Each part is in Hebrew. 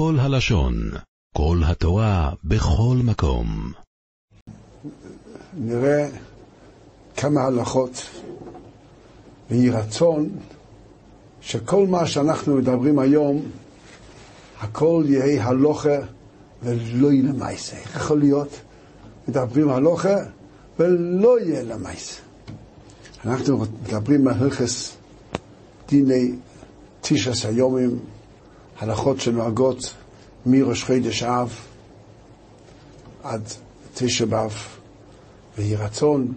כל הלשון, כל התורה, בכל מקום. נראה כמה הלכות, ויהי רצון שכל מה שאנחנו מדברים היום, הכל יהיה הלוכה ולא יהיה למעשה. יכול להיות? מדברים הלוכה ולא יהיה למעשה. אנחנו מדברים על הלכס דיני תשעס היומים, הלכות שנוהגות מראש חודש אב עד תשע באב, ויהי רצון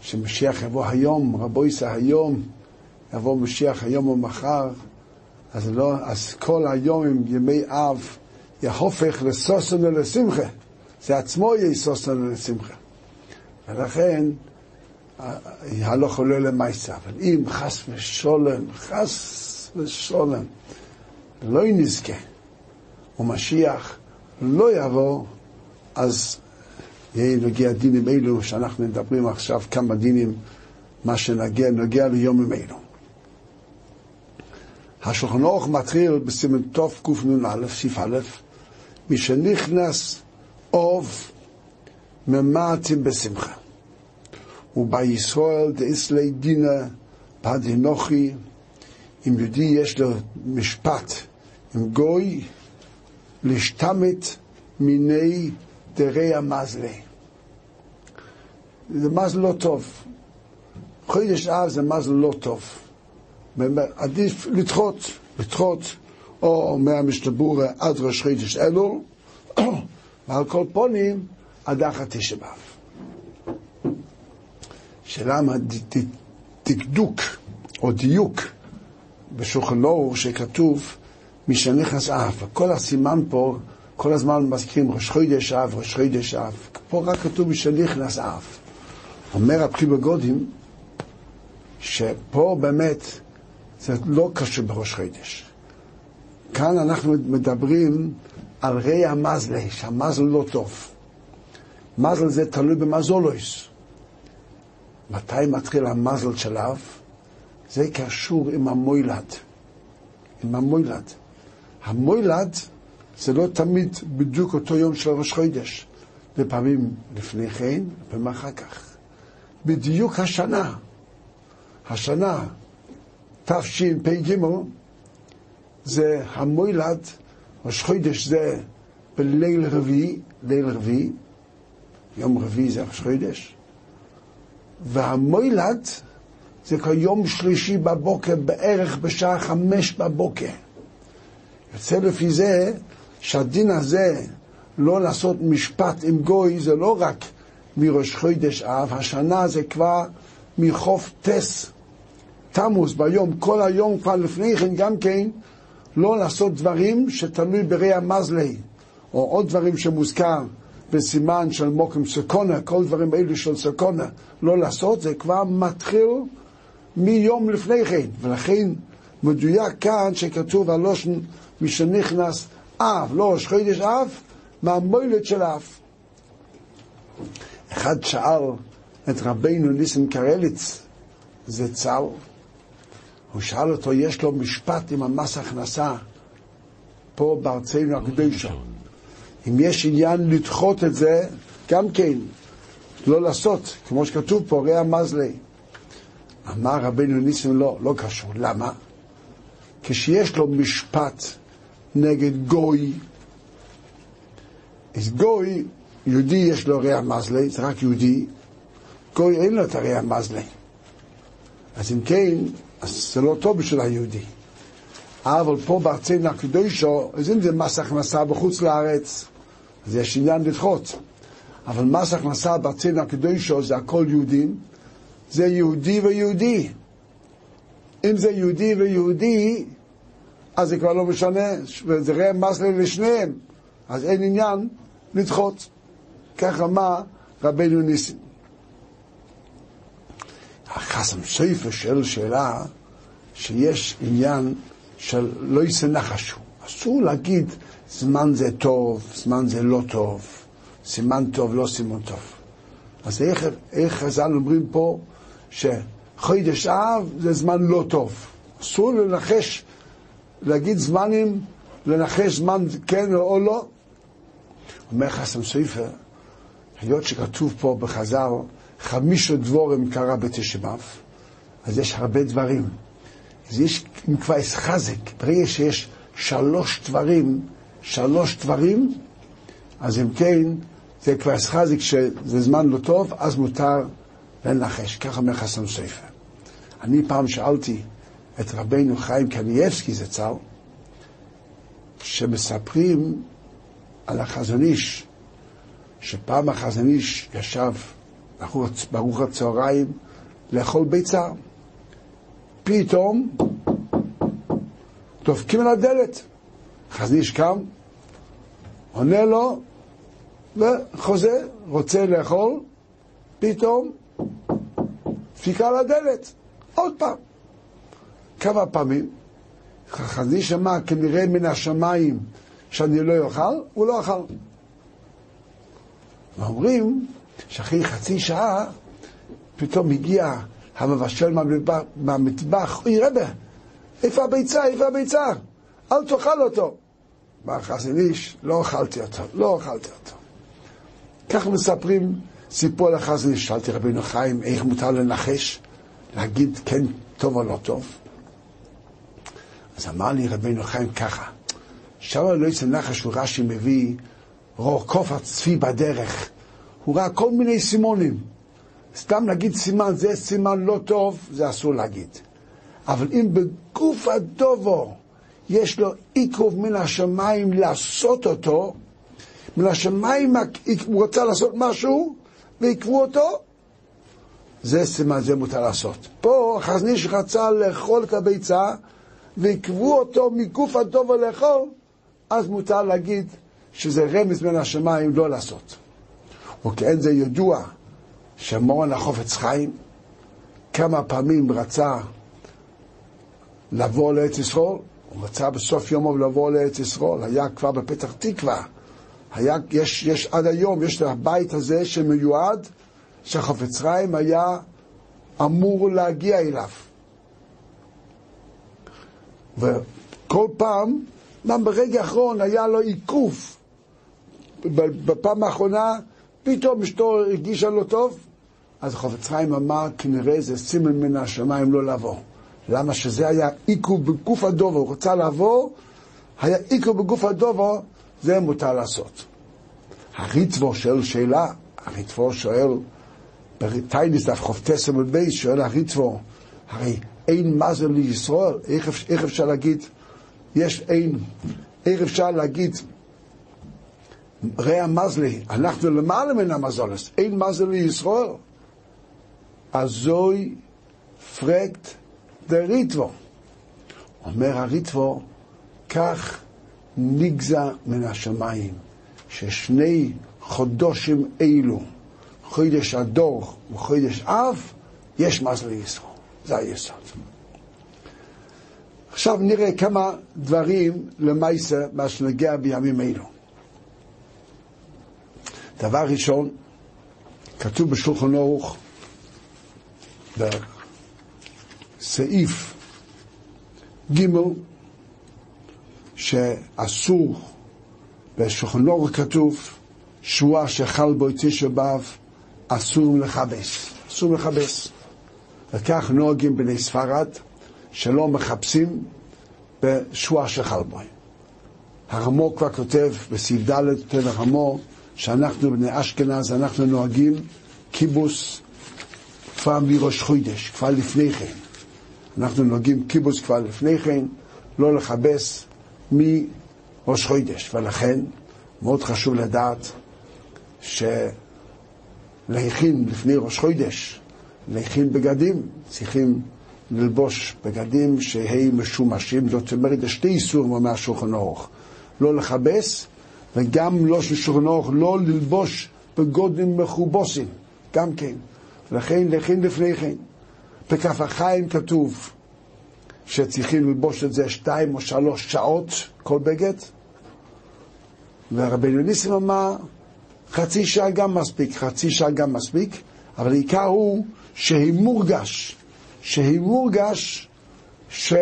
שמשיח יבוא היום, רבו יישא היום, יבוא משיח היום או מחר, אז, לא, אז כל היום עם ימי אב יהופך לסוסן ולשמחה. זה עצמו יהיה סוסן ולשמחה. ולכן, הלוך עולה למעשה. אבל אם חס ושולם, חס ושולם, לא נזכה, ומשיח לא יבוא, אז יהיה נגיע דינים אלו שאנחנו מדברים עכשיו כמה דינים, מה שנגיע, נגיע ליומים אלו. השולחן אורך מתחיל בסימן תוף קנ"א, סעיף א', משנכנס אוב ממעטים בשמחה. ובישראל דאיסלי דינה פדינוכי, אם יהודי יש לו משפט גוי, להשתמת מיני דרי המזלי. זה מזל לא טוב. חודש אב זה מזל לא טוב. עדיף לדחות, לדחות, או מהמשתבורה עד ראש חודש אלול, ועל כל פונים עד אחת תשע באב. שלמה דקדוק או דיוק בשולחן אור שכתוב משנכנס אב. כל הסימן פה, כל הזמן מזכירים ראש חודש אב, ראש חודש אב. פה רק כתוב משנכנס אב. אומר הפחי בגודים שפה באמת זה לא קשור בראש חודש. כאן אנחנו מדברים על ראי המזלה, שהמזל לא טוב. מזל זה תלוי במזולויס. מתי מתחיל המזל של אב? זה קשור עם המוילד. עם המוילד. המוילד זה לא תמיד בדיוק אותו יום של ראש חודש. לפעמים לפני כן, לפעמים אחר כך. בדיוק השנה, השנה, תשפ"ג, זה המוילד, ראש חודש זה בליל רביעי, ליל רביעי, יום רביעי זה ראש חודש, והמוילד זה כיום שלישי בבוקר, בערך בשעה חמש בבוקר. יוצא לפי זה שהדין הזה לא לעשות משפט עם גוי זה לא רק מראש חודש אב, השנה זה כבר מחוף טס, תמוז ביום, כל היום כבר לפני כן גם כן לא לעשות דברים שתלוי ברי המזלי, או עוד דברים שמוזכר בסימן של מוקם סקונה, כל דברים אלו של סקונה, לא לעשות, זה כבר מתחיל מיום לפני כן, ולכן מדויק כאן שכתוב הלושן משנכנס אב, לא ראש חודש אב, מהמוילד של אב. אחד שאל את רבינו ניסן קרליץ, זה צל, הוא שאל אותו, יש לו משפט עם המס הכנסה פה בארצנו הקדושה. אם יש עניין לדחות את זה, גם כן, לא לעשות, כמו שכתוב פה, ראה מזלי. אמר רבינו ניסן, לא, לא קשור. למה? כשיש לו משפט נגד גוי, אז גוי, יהודי יש לו ריח מזלי, זה רק יהודי, גוי אין לו את הריח מזלי. אז אם כן, אז זה לא טוב בשביל היהודי. אבל פה בארצנו הקדושו, אז אם זה מס הכנסה בחוץ לארץ, אז יש עניין לדחות. אבל מס הכנסה בארצנו הקדושו זה הכל יהודים, זה יהודי ויהודי. אם זה יהודי ויהודי, אז זה כבר לא משנה, וזה ראה מסלה לשניהם, אז אין עניין לדחות. כך אמר רבנו ניסים. החסם סופר שואל שאלה שיש עניין של לא יעשה נחשו. אסור להגיד זמן זה טוב, זמן זה לא טוב, סימן טוב, לא סימן טוב. אז איך, איך חז"ל אומרים פה שחודש אב זה זמן לא טוב. אסור לנחש, להגיד זמנים לנחש זמן כן או לא? אומר חסם סופר, היות שכתוב פה בחז"ל, חמישה דבורים קרה בתשבב, אז יש הרבה דברים. אז יש, יש חזק, ברגע שיש שלוש דברים, שלוש דברים, אז אם כן, זה כבר חזק שזה זמן לא טוב, אז מותר לנחש. ככה אומר חסם סופר. אני פעם שאלתי את רבנו חיים קנייבסקי זצ"ל, שמספרים על החזון איש, שפעם החזון איש ישב ברוך הצהריים לאכול ביצה. פתאום דופקים על הדלת. חזון איש קם, עונה לו, וחוזר, רוצה לאכול, פתאום דפיקה על הדלת. עוד פעם. כמה פעמים? חזי שמע כנראה מן השמיים שאני לא אוכל, הוא לא אכל. ואומרים שאחרי חצי שעה פתאום הגיע המבשל מהמטבח, אוי רבה, איפה הביצה, איפה הביצה? אל תאכל אותו. בא חסן איש, לא אכלתי אותו, לא אכלתי אותו. כך מספרים סיפור החסן איש. שאלתי רבינו חיים, איך מותר לנחש? להגיד כן טוב או לא טוב? אז אמר לי רבינו חיים ככה, שם לא יצא נחש הוא רש"י מביא רוקוף הצפי בדרך. הוא ראה כל מיני סימונים. סתם להגיד סימן זה סימן לא טוב, זה אסור להגיד. אבל אם בגוף הדובו יש לו עיכוב מן השמיים לעשות אותו, מן השמיים הוא רצה לעשות משהו ועיכבו אותו, זה סימן, זה מותר לעשות. פה חזניש רצה לאכול את הביצה ועיכבו אותו מגוף הדובו לאכול, אז מותר להגיד שזה רמז מן השמיים לא לעשות. וכן זה ידוע שמורן החופץ חיים כמה פעמים רצה לבוא לארץ ישראל, הוא רצה בסוף יומו לבוא לארץ ישראל, היה כבר בפתח תקווה, היה, יש, יש עד היום, יש את הבית הזה שמיועד, שהחופץ חיים היה אמור להגיע אליו. וכל פעם, גם ברגע האחרון היה לו עיכוב. בפעם האחרונה פתאום אשתו הרגישה לא טוב, אז חופץ חיים אמר, כנראה זה סימן מן השמיים לא לבוא. למה שזה היה עיכוב בגוף הדובו, הוא רצה לעבור, היה עיכוב בגוף הדובו, זה מותר לעשות. הריטבו שואל שאלה, הריטבו שואל, בטייניס דף חופטס עמוד שואל הריטבו, הרי אין מזל לישראל, איך, איך אפשר להגיד, יש אין, איך אפשר להגיד, ראה המזלי, אנחנו למעלה מן המזולס, אין מזל לישראל. אזוי פרקט דריטבו. אומר הריטבו, כך נגזה מן השמיים, ששני חודשים אלו, חודש הדור וחודש אב, יש מזל לישראל. זה היסוד. עכשיו נראה כמה דברים למעשה, מה שנגיע בימים אלו. דבר ראשון, כתוב בשולחן אורוך, בסעיף ג' שאסור, בשולחן אורוך כתוב, שבועה שחל בו תשע באב, אסור לכבס. אסור לכבס. וכך נוהגים בני ספרד, שלא מחפשים בשבועה שחל בו. הרמו כבר כותב, בסעיף ד' כותב הרמו, שאנחנו בני אשכנז, אנחנו נוהגים קיבוס כבר מראש חוידש, כבר לפני כן. אנחנו נוהגים קיבוס כבר לפני כן, לא לכבס מראש חוידש, ולכן מאוד חשוב לדעת שלהכין לפני ראש חוידש, להכין בגדים, צריכים ללבוש בגדים שהם משומשים, זאת אומרת, יש שתי איסורים מהשולחן אורך, לא לכבס וגם לא ששולחנוך, לא ללבוש בגודים מכובוסים, גם כן. לכן, לכן לפני כן. בכף החיים כתוב שצריכים ללבוש את זה שתיים או שלוש שעות, כל בגד. ורבנו ניסים אמר, חצי שעה גם מספיק, חצי שעה גם מספיק, אבל העיקר הוא שהיא מורגש, שהיא מורגש ש...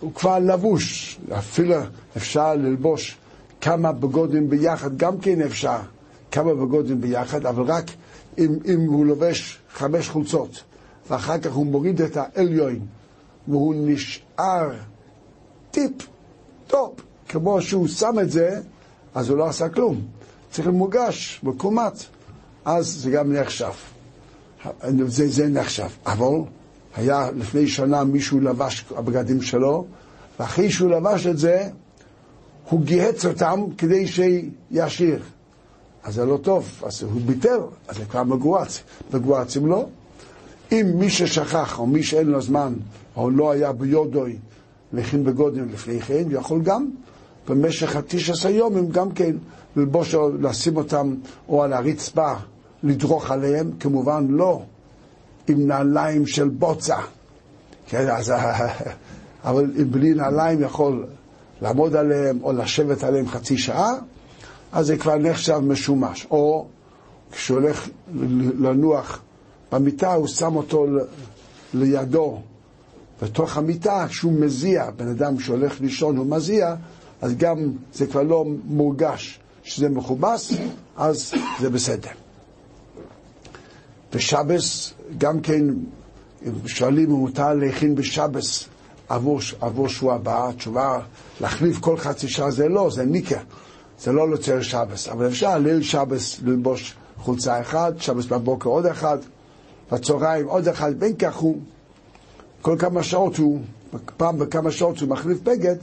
הוא כבר לבוש, אפילו אפשר ללבוש כמה בגודים ביחד, גם כן אפשר כמה בגדים ביחד, אבל רק אם, אם הוא לובש חמש חולצות, ואחר כך הוא מוריד את העליון, והוא נשאר טיפ טופ, כמו שהוא שם את זה, אז הוא לא עשה כלום. צריך למוגש, מקומט, אז זה גם נחשב. זה, זה נחשב. אבל היה לפני שנה מישהו לבש הבגדים שלו, ואחרי שהוא לבש את זה, הוא גיהץ אותם כדי שישיר. אז זה לא טוב, אז הוא ביטל, אז זה כבר מגואץ. מגואצים לו. אם מי ששכח, או מי שאין לו זמן, או לא היה ביודוי להכין בגודים לפני כן, יכול גם במשך התשע יום, גם כן ללבוש או לשים אותם או על הרצפה, לדרוך עליהם, כמובן לא עם נעליים של בוצע. כן, אז, אבל בלי נעליים יכול לעמוד עליהם או לשבת עליהם חצי שעה, אז זה כבר נחשב משומש. או כשהוא הולך לנוח במיטה, הוא שם אותו לידו בתוך המיטה, כשהוא מזיע, בן אדם שהולך לישון הוא מזיע, אז גם זה כבר לא מורגש שזה מכובס, אז זה בסדר. בשבס, גם כן, שואלים אם מותר להכין בשבס עבור, עבור שבוע הבא, התשובה, להחליף כל חצי שעה זה לא, זה ניקה, זה לא לוצר שבס, אבל אפשר ליל שבס ללבוש חולצה אחת, שבס בבוקר עוד אחד, בצהריים עוד אחד, בין כך הוא, כל כמה שעות הוא, פעם בכמה שעות הוא מחליף בגד,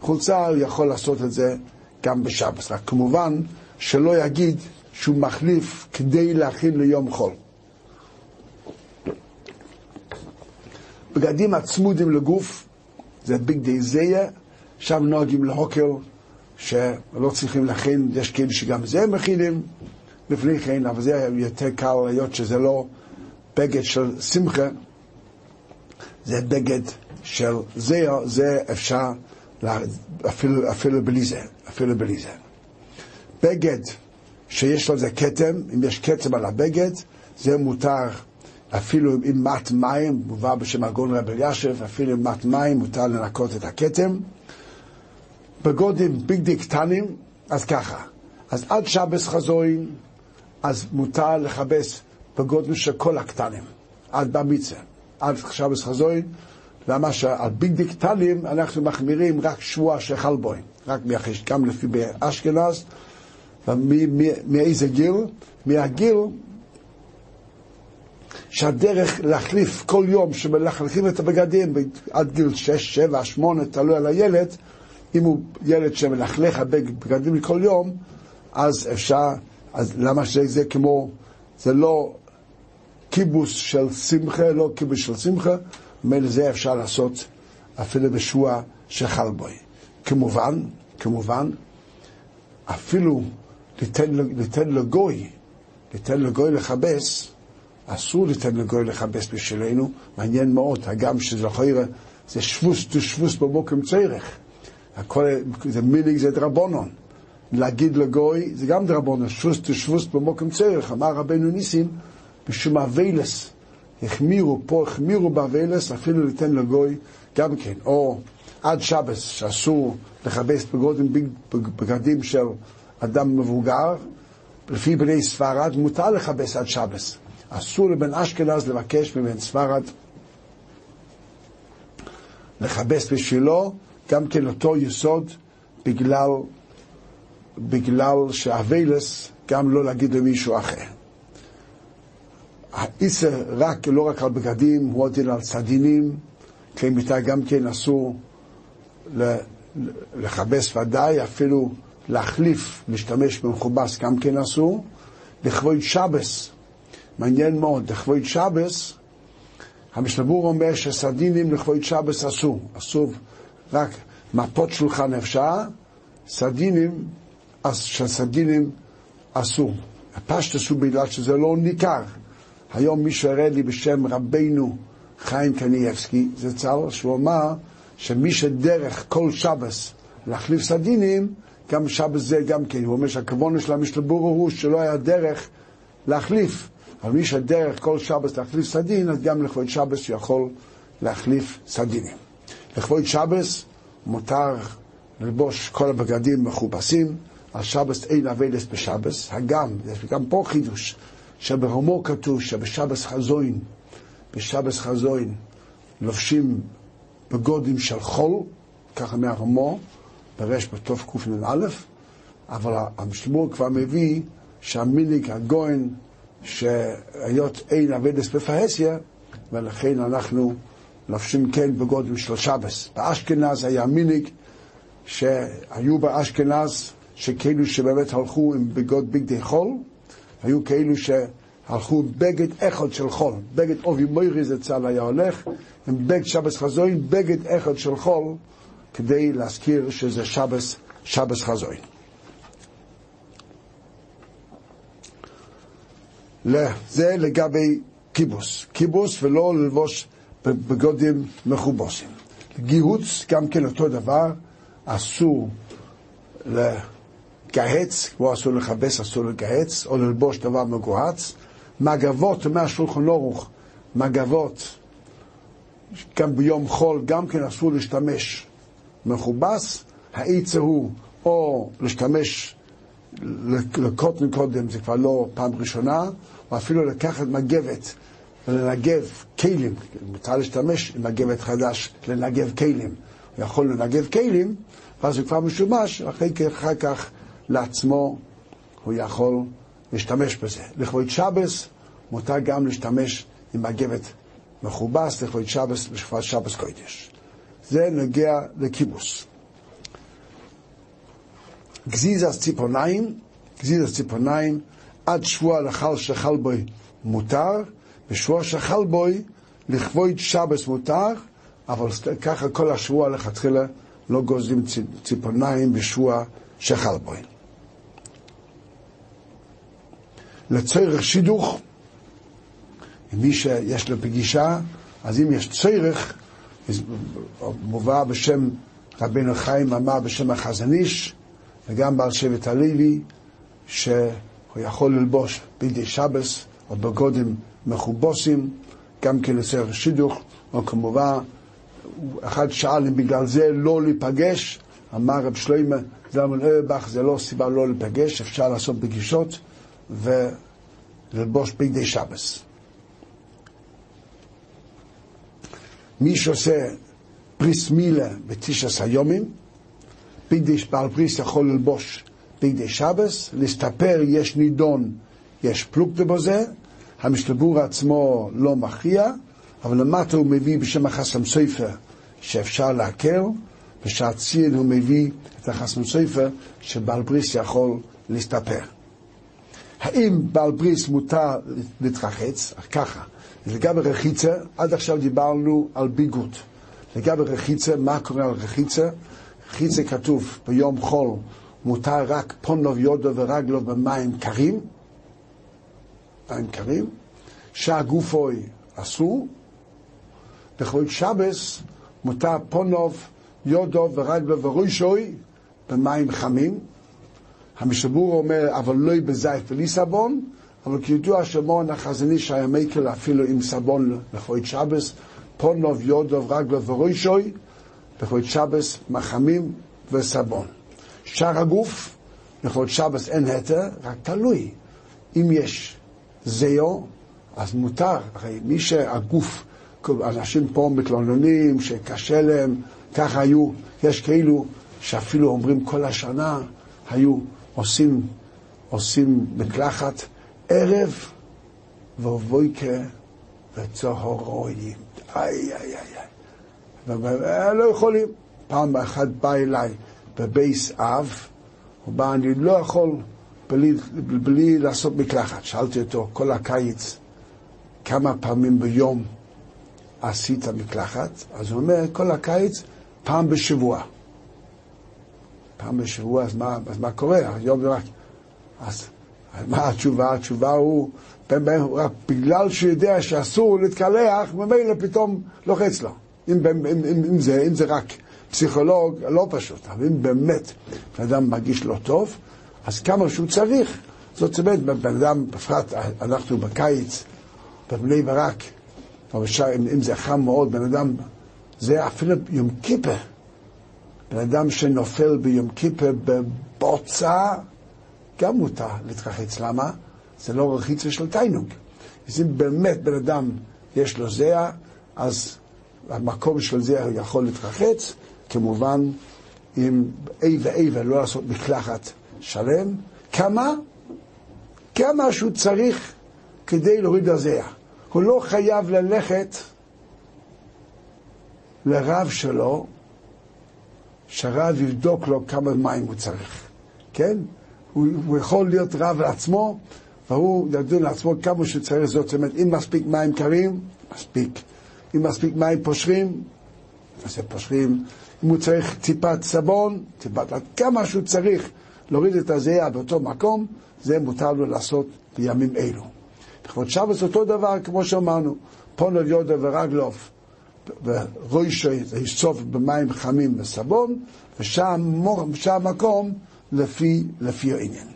חולצה הוא יכול לעשות את זה גם בשבס, רק כמובן שלא יגיד שהוא מחליף כדי להכין ליום חול. בגדים הצמודים לגוף, זה ביג די זיה, שם נוהגים להוקר שלא צריכים להכין, יש כאלה שגם זה מכינים לפני כן, אבל זה יותר קל היות שזה לא בגד של שמחה, זה בגד של זיה, זה אפשר אפילו, אפילו בלי זה, אפילו בלי זה. בגד שיש לו זה כתם, אם יש כתם על הבגד, זה מותר אפילו עם מת מים, מובא בשם הגון רבי אלישב, אפילו עם מת מים מותר לנקות את הכתם. בגודים ביגדי קטנים, אז ככה, אז עד שבס חזוין, אז מותר לכבס בגודים של כל הקטנים, עד במצווה, עד שבס חזוין, למה שעל ביגדי קטנים אנחנו מחמירים רק שבוע של חלבוין, רק מהחש, גם לפי באשכנז, מאיזה גיל? מהגיל שהדרך להחליף כל יום, שמלכלכים את הבגדים עד גיל 6, 7, 8, תלוי על הילד, אם הוא ילד שמלכלך בגדים כל יום, אז אפשר, אז למה שזה כמו, זה לא קיבוס של שמחה, לא קיבוס של שמחה, ומילא זה אפשר לעשות אפילו בשוע שחל בוי. כמובן, כמובן, אפילו ליתן לגוי, ליתן לגוי לכבס, אסור לתת לגוי לכבס בשבילנו, מעניין מאוד, הגם שזה חיירה, זה שבוס דו שבוס במוקם צורך. הכל, זה מיליג זה דרבונון. להגיד לגוי זה גם דרבונון, שבוס דו שבוס במוקם צורך. אמר רבנו ניסים, בשום אבילס, החמירו פה, החמירו באבילס, אפילו לתן לגוי גם כן. או עד שבס, שאסור לכבס בגדים של אדם מבוגר, לפי בני ספרד מותר לכבס עד שבס. אסור לבן אשכנז לבקש מבן ספרד לכבס בשבילו גם כן אותו יסוד בגלל, בגלל שאבילס גם לא להגיד למישהו אחר. האיסר רק, לא רק על בגדים, הוא עוד על סדינים, כלי מיטה גם כן אסור לכבס ודאי, אפילו להחליף, להשתמש במכובס גם כן אסור. לכבוד שבס, מעניין מאוד, לכבוד שבס, המשלבור אומר שסרדינים לכבוד שבס אסור, אסור רק מפות שולחן אפשר, סרדינים, שסרדינים אסור. הפשטס הוא בגלל שזה לא ניכר. היום מישהו הראה לי בשם רבנו חיים קניאבסקי, זה צר, שהוא אמר שמי שדרך כל שבס להחליף סרדינים, גם שבס זה גם כן. הוא אומר שהכוונה של המשלבור הוא שלא היה דרך להחליף. אבל מי שדרך כל שבס להחליף סדין, אז גם לכבוד שבס יכול להחליף סדינים. לכבוד שבס מותר ללבוש כל הבגדים מכובסים, על שבס אין אבלס בשבס, הגם, יש גם פה חידוש, שבהומו כתוב שבשבס חזוין, בשבס חזוין, לובשים בגודים של חול, ככה מההומו, ברש בתוף קנ"א, אבל המשמור כבר מביא שהמיניק הגוין, שהיות אין אבדס בפרהסיה, ולכן אנחנו לובשים כן בגודים של שבס. באשכנז היה מיניק שהיו באשכנז שכאלו שבאמת הלכו עם בגוד בגדי חול, היו כאלו שהלכו עם בגד אחד של חול, בגד אובי מוירי זה צה"ל היה הולך, עם בגד שבס חזוין, בגד אחד של חול, כדי להזכיר שזה שבס, שבס חזוין. זה לגבי קיבוס. קיבוס ולא ללבוש בגודים מכובוסים. גיהוץ גם כן אותו דבר, אסור לגהץ, כמו אסור לכבס, אסור לגהץ, או ללבוש דבר מגוהץ. מגבות, אומר שולחן אורוך, מגבות, גם ביום חול, גם כן אסור להשתמש מכובס. העץ הוא או להשתמש לקוטן קודם, זה כבר לא פעם ראשונה, או אפילו לקחת מגבת ולנגב כלים, מותר להשתמש עם מגבת חדש לנגב כלים. הוא יכול לנגב כלים, ואז הוא כבר משומש, אחר כך לעצמו הוא יכול להשתמש בזה. לכבוד שבס מותר גם להשתמש עם מגבת מכובס, לכבוד שבס, לשכבת שבס קודש. זה נוגע לקיבוס. גזיזס ציפורניים, גזיזס ציפורניים, עד שבוע לחל שחל בוי מותר, בשבוע שחל בוי לכבוד שבס מותר, אבל ככה כל השבוע לכתחילה לא גוזלים ציפורניים בשבוע שחל בוי. לצורך שידוך, מי שיש לו פגישה, אז אם יש צורך, מובא בשם רבינו חיים אמר בשם החזן איש, וגם בעל שבט הלוי, שהוא יכול ללבוש בידי שבס או בגודים מכובוסים, גם כן לצורך שידוך, או כמובן, אחד שאל אם בגלל זה לא להיפגש, אמר רב שלמה זלמן אוירבך, זה לא סיבה לא להיפגש, אפשר לעשות פגישות וללבוש בידי שבס. מי שעושה פריס מילה בתשעס היומים, בידי בעל פריס יכול ללבוש בידי שבס, להסתפר יש נידון, יש פלוגתא בזה, המשתבור עצמו לא מכריע, אבל למטה הוא מביא בשם החסם סופר שאפשר להקל, ושהציין הוא מביא את החסם סופר שבעל בריס יכול להסתפר. האם בעל בריס מותר להתרחץ? ככה. לגבי רחיצה, עד עכשיו דיברנו על ביגוד. לגבי רחיצה, מה קורה על רחיצה? רחיצה כתוב ביום חול, מותר רק פונוב יודו ורגלו במים קרים, מים קרים, שהגופוי אסור, לכבוד שבס מותר פונוב, יודו ורגלו ורוישוי במים חמים. המשבור אומר, אבל לא בזית בלי סבון, אבל כידוע שמעון החזני שהיה מקל אפילו עם סבון לכבוד שבס, פונוב, יודו ורגלו ורוישוי, לכבוד שבס מחמים וסבון. שאר הגוף, לכבוד שבס אין היתר, רק תלוי. אם יש זיו, אז מותר, הרי מי שהגוף, אנשים פה מתלוננים שקשה להם, ככה היו, יש כאילו שאפילו אומרים כל השנה, היו עושים, עושים מקלחת ערב ובויקה וצהריים. איי, איי, איי. לא יכולים. פעם אחת בא אליי בבייס אב, הוא בא, אני לא יכול בלי, בלי לעשות מקלחת. שאלתי אותו כל הקיץ, כמה פעמים ביום עשית מקלחת? אז הוא אומר, כל הקיץ, פעם בשבוע. פעם בשבוע, אז מה, אז מה קורה? היום רק... אז מה התשובה? התשובה הוא, רק בגלל שהוא יודע שאסור להתקלח, ממילא פתאום לוחץ לו. אם, אם, אם, אם, זה, אם זה רק פסיכולוג, לא פשוט, אבל אם באמת בן אדם מרגיש לא טוב, אז כמה שהוא צריך. זאת אומרת, בן אדם, בפרט אנחנו בקיץ, בבני ברק, בשאר, אם, אם זה חם מאוד, בן אדם זה אפילו יום כיפר. בן אדם שנופל ביום כיפר בבוצה, גם מותר להתרחץ. למה? זה לא רחיצה של תיינוג. אז אם באמת בן אדם יש לו זרע, אז המקום של זרע יכול להתרחץ, כמובן עם A ו-A ולא לעשות מקלחת שלם. כמה? כמה שהוא צריך כדי להוריד הזרע. הוא לא חייב ללכת לרב שלו, שהרב יבדוק לו כמה מים הוא צריך, כן? הוא, הוא יכול להיות רב לעצמו, והוא ידון לעצמו כמה שהוא צריך, זאת אומרת, אם מספיק מים קרים, מספיק. אם מספיק מים פושרים, אז פושרים. אם הוא צריך טיפת סבון, טיפת... כמה שהוא צריך להוריד את הזיעה באותו מקום, זה מותר לו לעשות בימים אלו. לכבוד שבת אותו דבר, כמו שאמרנו, פונו יודו ורגלוב ורוישוי זה יסוף במים חמים וסבון, ושם המקום לפי, לפי העניין.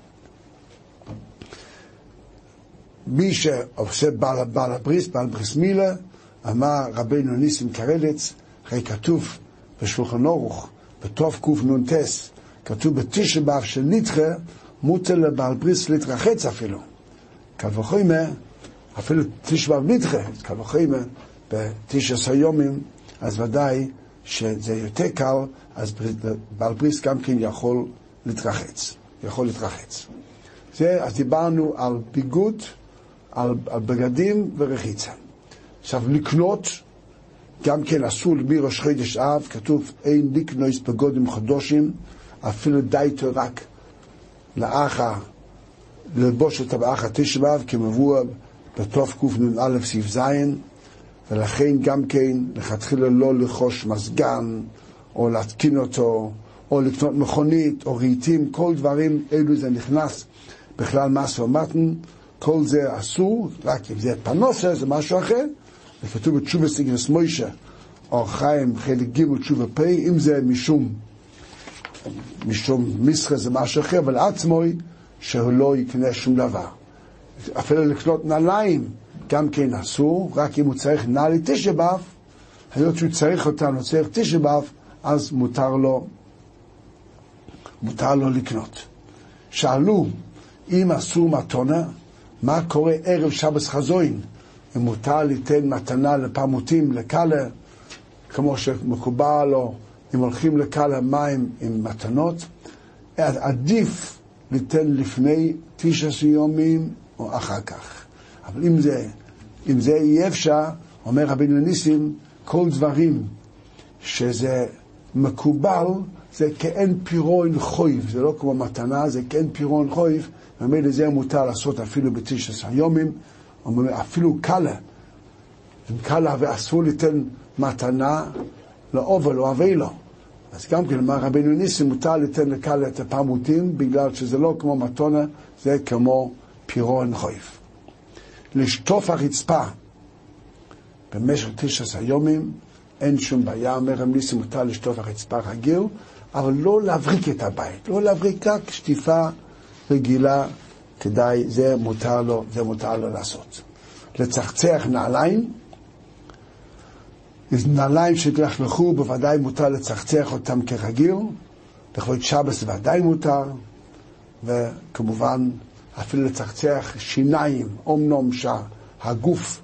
מי שעושה בעל, הבריס, בעל בריס מילה, אמר רבינו ניסים קרלץ, הרי כתוב בשולחן אורוך, בתוף קנ"ט, כתוב בתשע באב של נדחה, מותר לבעל בריס להתרחץ אפילו. קל וחומר, אפילו תשע באב נדחה, קל וחומר, בתשע עשר יומים, אז ודאי שזה יותר קל, אז בעל בריס גם כן יכול להתרחץ. יכול להתרחץ. זה, אז דיברנו על ביגוד, על, על בגדים ורחיצה. עכשיו, לקנות, גם כן אסור מראש חידש אב, כתוב אין לקנוס בגודים חדושים, אפילו דייתו רק לאחה, ללבוש אותה באחה תשבב, כמבוא בתוף קנ"א סעיף ז', ולכן גם כן, לכתחילה לא לרכוש מזגן, או להתקין אותו, או לקנות מכונית, או רהיטים, כל דברים אלו זה נכנס בכלל מס ומתן, כל זה אסור, רק אם זה פנוסה זה משהו אחר, וכתוב בתשובה סיגרס מוישה, או חיים חלק ג' תשובה פ', אם זה משום, משום מסחה זה משהו אחר, אבל עצמוי שהוא לא יקנה שום דבר. אפילו לקנות נעליים גם כן אסור, רק אם הוא צריך נעלי תשבב, היות שהוא צריך אותנו, הוא צריך תשבב, אז מותר לו, מותר לו לקנות. שאלו, אם אסור מתונה, מה קורה ערב שבס חזוין? אם מותר ליתן מתנה לפעמותים, לקלה, כמו שמקובל, או אם הולכים לקלה מים עם מתנות, עדיף ליתן לפני תשע יומים או אחר כך. אבל אם זה, אם זה יהיה אפשר, אומר רבינו ניסים, כל דברים שזה מקובל, זה כאין פירון חויב, זה לא כמו מתנה, זה כאין פירון חויב, ומילא זה מותר לעשות אפילו בתשע יומים, אפילו קלה, קלה ואסור ליתן מתנה לאובל או אבילו. אז גם כן, אמר רבינו ניסים, מותר ליתן לקלה את הפעמותים, בגלל שזה לא כמו מתונה, זה כמו פירון חויב. לשטוף הרצפה במשך תשע יומים, אין שום בעיה, אומר רב ניסים, מותר לשטוף הרצפה רגיל, אבל לא להבריק את הבית, לא להבריק רק שטיפה רגילה, כדאי, זה מותר לו, זה מותר לו לעשות. לצחצח נעליים, נעליים שהתלכלכו, בוודאי מותר לצחצח אותם כרגיל, לכבוד שבס ודאי מותר, וכמובן אפילו לצחצח שיניים, אומנום שהגוף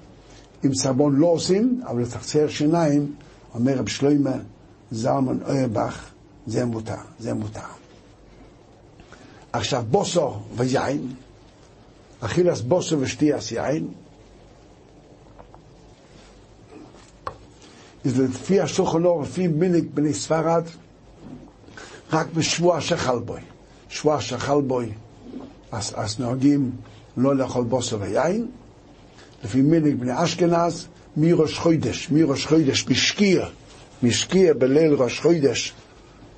עם סבון לא עושים, אבל לצחצח שיניים, אומר רב שלוימה זלמן אוירבך, זה מותר, זה מותר. עכשיו בוסו ויין, אכילס בוסו ושתיאס יין, זה לפי השולחן אור, לפי מיניק בני ספרד, רק בשבוע שחל בוי. שבוע שחל בוי, אז, אז נוהגים לא לאכול בוסו ויין. לפי מיניק בני אשכנז, מראש חוידש, מראש חוידש, משקיע, משקיע בליל ראש חוידש,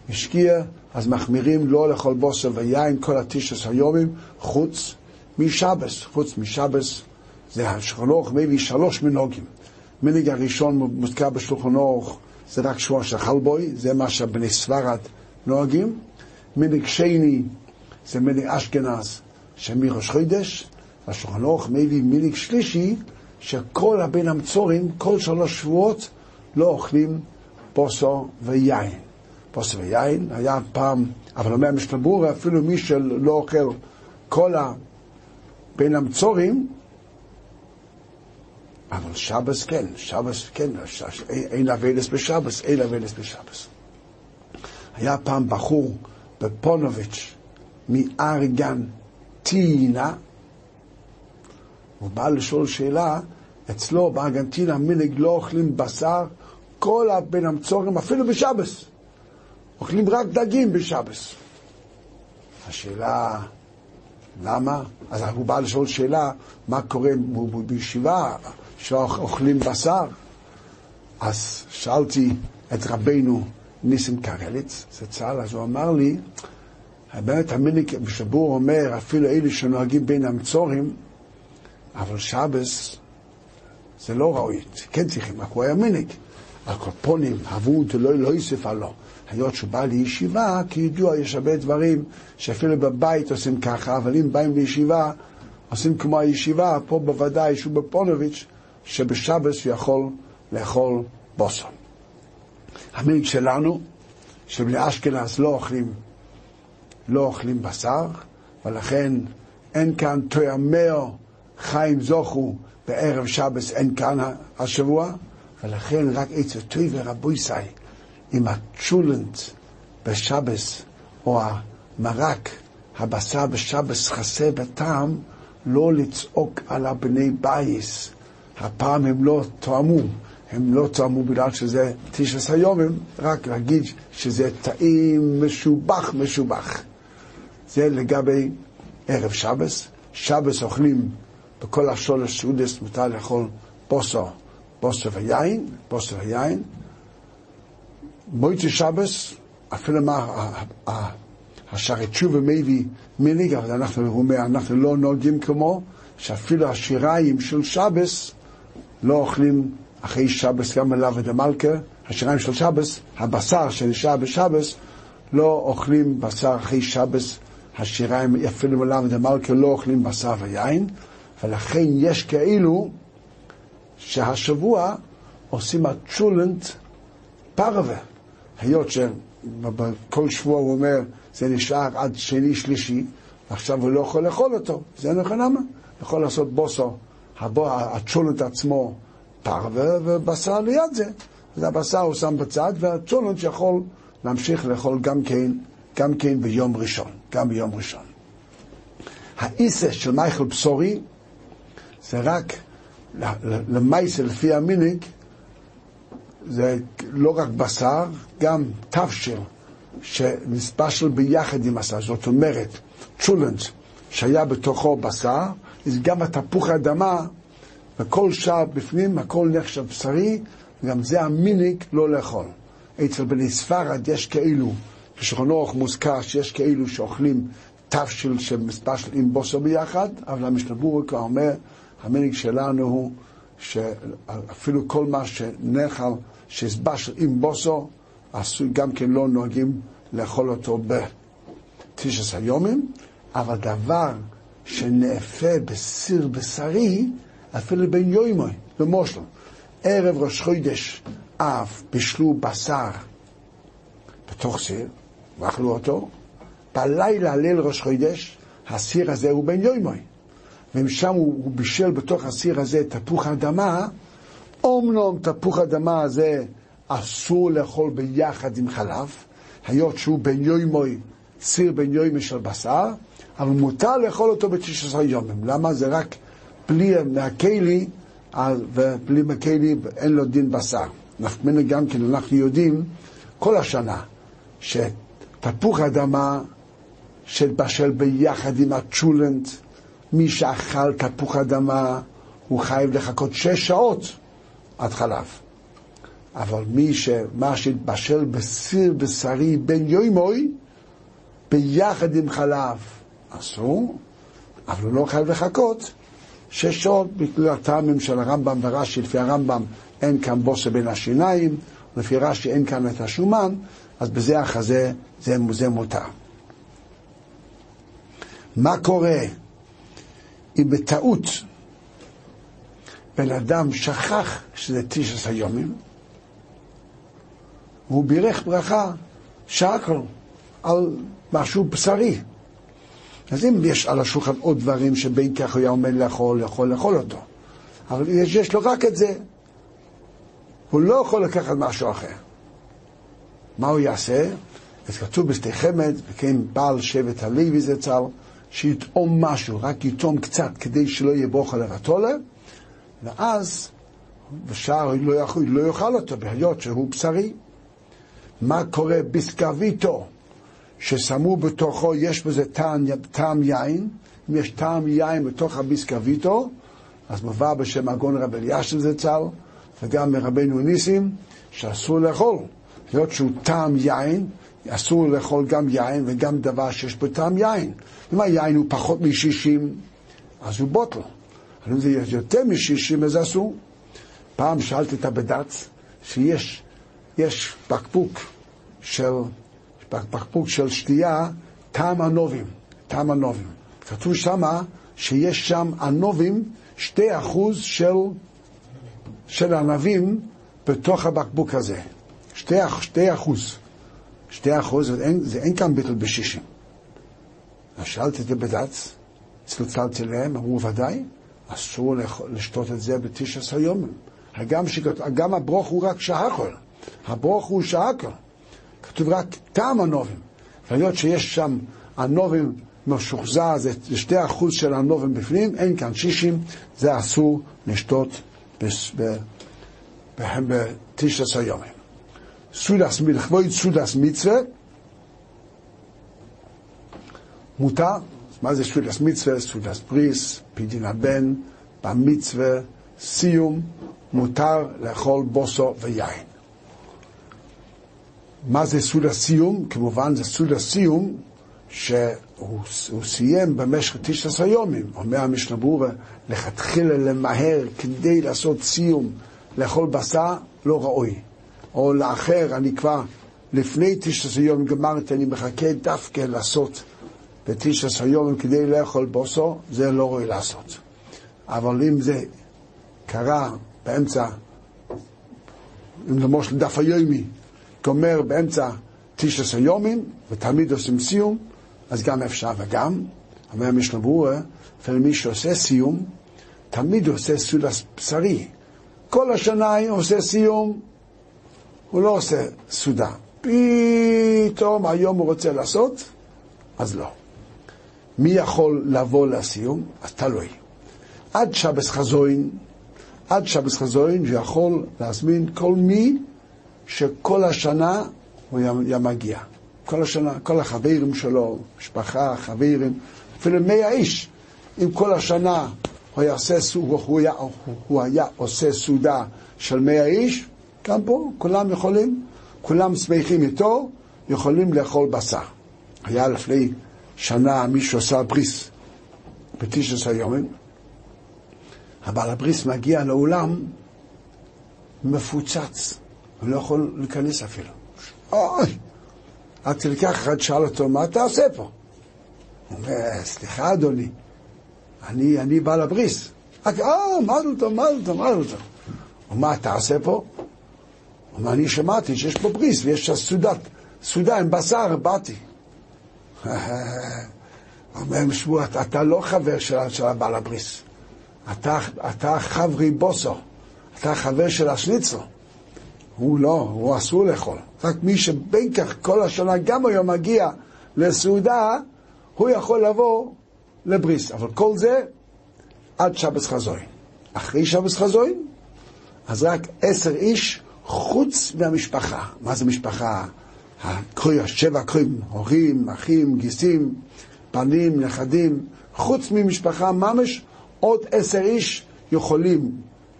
משקיע, אז מחמירים לא לאכול בוסר ויין כל התשע היומים, חוץ משבס, חוץ משבס, זה השולחן אורך מביא שלוש מנהוגים. מנהג הראשון מוזכר בשולחן אורך, זה רק שבוע של חלבוי, זה מה שבני ספרד נוהגים. מנהג שני זה מנהג אשכנז, שמראש חידש, השולחן אורך מביא מנהג שלישי, שכל הבן המצורים, כל שלוש שבועות, לא אוכלים בוסו ויין. בוסו ויין היה פעם, אבל אומר משתבור, אפילו מי שלא אוכל קולה בין המצורים, אבל שבס כן, שבס כן, אין אבלס בשבס, אין אבלס בשבס. היה פעם בחור בפונוביץ' מארגנטינה, הוא בא לשאול שאלה, אצלו בארגנטינה מנהג לא אוכלים בשר כל הבין המצורים, אפילו בשבס. אוכלים רק דגים בשבס. השאלה, למה? אז הוא בא לשאול שאלה, מה קורה בישיבה, שאוכלים בשר? אז שאלתי את רבנו ניסים קרליץ, צה"ל, אז הוא אמר לי, באמת המיניק בשבור אומר, אפילו אלה שנוהגים בין המצורים, אבל שבס זה לא ראוי, כן צריכים, רק הוא היה מיניק. הקופונים, הבו דלא לא יוסיף עלו. היות שהוא בא לישיבה, כי ידוע, יש הרבה דברים שאפילו בבית עושים ככה, אבל אם באים לישיבה, עושים כמו הישיבה, פה בוודאי שהוא בפונוביץ', שבשבס הוא יכול לאכול בוסון. המנהיג שלנו, שבני אשכנז לא אוכלים, לא אוכלים בשר, ולכן אין כאן תוימר חיים זוכו בערב שבס, אין כאן השבוע, ולכן רק עץ הטוי ורבוי סי, עם הצ'ולנט בשבס, או המרק, הבשר בשבס חסר בטעם, לא לצעוק על הבני בייס. הפעם הם לא תואמו, הם לא תואמו בגלל שזה תשע היומים, רק להגיד שזה טעים משובח משובח. זה לגבי ערב שבס. שבס אוכלים בכל השולש סעודס, מותר לאכול בוסו, בוסו ויין, בוסו ויין. מויצי שבס, אפילו מה השערי תשובה מביא מליג, אבל אנחנו, הוא אומר, אנחנו לא נוהגים כמו, שאפילו השיריים של שבס לא אוכלים אחרי שבס גם אליו ודמלכה, השיריים של שבס, הבשר שנשאר בשבס, לא אוכלים בשר אחרי שבס, השיריים אפילו אליו ודמלכה לא אוכלים בשר ויין, ולכן יש כאילו שהשבוע עושים הצ'ולנט פרווה, היות שבכל שבוע הוא אומר זה נשאר עד שני שלישי, ועכשיו הוא לא יכול לאכול אותו, זה נכון למה? יכול לעשות בוסו, הצ'ולנט עצמו פרווה ובשר ליד זה. אז הבשר הוא שם בצד, והצ'ולנט יכול להמשיך לאכול גם כן, גם כן ביום ראשון, גם ביום ראשון. האיסה של מייכל בשרי זה רק למייסה לפי המיניק, זה לא רק בשר, גם תבשיל שמספשל ביחד עם בשר. זאת אומרת, צ'ולנט שהיה בתוכו בשר, אז גם התפוח האדמה וכל שער בפנים, הכל נחשב בשרי, וגם זה המיניק לא לאכול. אצל בני ספרד יש כאילו, בשולחן אורך מוזכר שיש כאילו שאוכלים תבשיל שמספשל עם בוסר ביחד, אבל המשתברור כבר אומר, המיניק שלנו הוא שאפילו כל מה שנאכל, שהסבשל עם בוסו, עשוי גם כן לא נוהגים לאכול אותו בתשע היומים, אבל דבר שנאפה בסיר בשרי, אפילו בין יוימוי, למושל. ערב ראש חודש אף בישלו בשר בתוך סיר, ואכלו אותו. בלילה, ליל ראש חודש, הסיר הזה הוא בין יוימוי. ומשם הוא, הוא בישל בתוך הסיר הזה תפוח אדמה, אומנום תפוח אדמה הזה אסור לאכול ביחד עם חלב, היות שהוא בין יוימוי, סיר בין יוימוי של בשר, אבל מותר לאכול אותו בתשע יומים. למה? זה רק בלי מהכלי, ובלי מהכלי אין לו דין בשר. נפמנה גם כן, אנחנו יודעים כל השנה שתפוח אדמה שבשל ביחד עם הצ'ולנט, מי שאכל תפוח אדמה, הוא חייב לחכות שש שעות עד חלב. אבל מי שמה שהתבשל בסיר בשרי בין יוימוי, ביחד עם חלב, אסור, אבל הוא לא חייב לחכות שש שעות בגלל הטעמים של הרמב"ם ורש"י, לפי הרמב"ם אין כאן בוסר בין השיניים, לפי רש"י אין כאן את השומן, אז בזה החזה זה, זה מותר. מה קורה אם בטעות בן אדם שכח שזה תשע יומים, והוא בירך ברכה שקל על משהו בשרי. אז אם יש על השולחן עוד דברים שבין כך הוא היה עומד לאכול, יכול לאכול אותו. אבל יש, יש לו רק את זה. הוא לא יכול לקחת משהו אחר. מה הוא יעשה? אז כתוב בשתי חמד, וכן בעל שבט הלוי זה צל, שיטעום משהו, רק יטעום קצת, כדי שלא יהיה ברוך לרתולה, ואז בשער לא יכול, לא יאכל אותו, בהיות שהוא בשרי. מה קורה בסקוויטו, ששמו בתוכו, יש בזה טעם, טעם יין, אם יש טעם יין בתוך הביסקוויטו, אז מובא בשם הגון רבי אלישיב זצ"ל, וגם מרבנו ניסים, שאסור לאכול. היות שהוא טעם יין, אסור לאכול גם יין וגם דבר שיש בו טעם יין. אם היין הוא פחות מ-60, אז הוא בוטל. אבל אם זה יותר מ-60, אז אסור. פעם שאלתי את הבד"ץ, שיש יש בקבוק של, בקבוק של שתייה, טעם ענובים, טעם ענובים. כתוב שמה שיש שם ענובים, שתי אחוז של, של ענבים בתוך הבקבוק הזה. שתי, שתי אחוז. שתי אחוז, זה אין, זה אין כאן ביטל בשישים. אז שאלתי את הבד"ץ, צלצלתי להם, אמרו ודאי, אסור לשתות את זה בתשע עשר יומים. גם, שכתוב, גם הברוך הוא רק שהכל. הברוך הוא שהכל. כתוב רק טעם הנובים. והיות שיש שם הנובים משוחזר, זה שתי אחוז של הנובים בפנים, אין כאן שישים, זה אסור לשתות בתשע עשר יומים. סודס, לכבוד סודס מצווה, מותר, מה זה סודס מצווה? סודס בריס, פדין הבן, במצווה, סיום, מותר לאכול בוסו ויין. מה זה סוד הסיום? כמובן זה סוד הסיום שהוא סיים במשך תשע עשרה יומים. אומר המשנה ברורה, לכתחילה למהר כדי לעשות סיום, לאכול בשר, לא ראוי. או לאחר, אני כבר לפני תשע עשרה יום גמרתי, אני מחכה דווקא לעשות בתשע עשרה יום כדי לאכול בוסו, זה לא ראוי לעשות. אבל אם זה קרה באמצע, אם למשל דף היומי, גומר באמצע תשע יומים, ותמיד עושים סיום, אז גם אפשר וגם, אומר משנה ברורה, אפילו מי שעושה סיום, תמיד עושה סעודה בשרי. כל השנה הוא עושה סיום, הוא לא עושה סעודה. פתאום היום הוא רוצה לעשות, אז לא. מי יכול לבוא לסיום? אז תלוי. עד שבס חזוין, עד שבס חזוין, שיכול להזמין כל מי שכל השנה הוא היה מגיע. כל השנה, כל החברים שלו, משפחה, חברים, אפילו מאה איש. אם כל השנה הוא היה עושה, הוא היה, הוא היה עושה סעודה של מאה איש, גם פה כולם יכולים, כולם שמחים איתו, יכולים לאכול בשר. היה לפני שנה מישהו עשה בריס בתשע עשרה יומים, הבעל הבריס מגיע לאולם מפוצץ, הוא לא יכול להיכנס אפילו. אוי! עד כך אחד שאל אותו, מה אתה עושה פה? הוא אומר, סליחה אדוני, אני, אני בעל הבריס. אה, מזל טוב, מזל טוב, מזל טוב. מה אתה עושה פה? הוא אומר, אני שמעתי שיש פה בריס ויש סעודת, סעודה עם בשר, באתי. אומר שמוע, אתה, לא חבר של, של הבעל הבריס, אתה, אתה חברי בוסו, אתה חבר של השניצל. הוא לא, הוא אסור לאכול. רק מי שבין כך כל השנה גם היום מגיע לסעודה, הוא יכול לבוא לבריס. אבל כל זה עד שבס חזוין. אחרי שבס חזוין, אז רק עשר איש חוץ מהמשפחה. מה זה משפחה? הקרוי, השבע קרויים, הורים, אחים, גיסים, בנים, נכדים, חוץ ממשפחה ממש, עוד עשר איש יכולים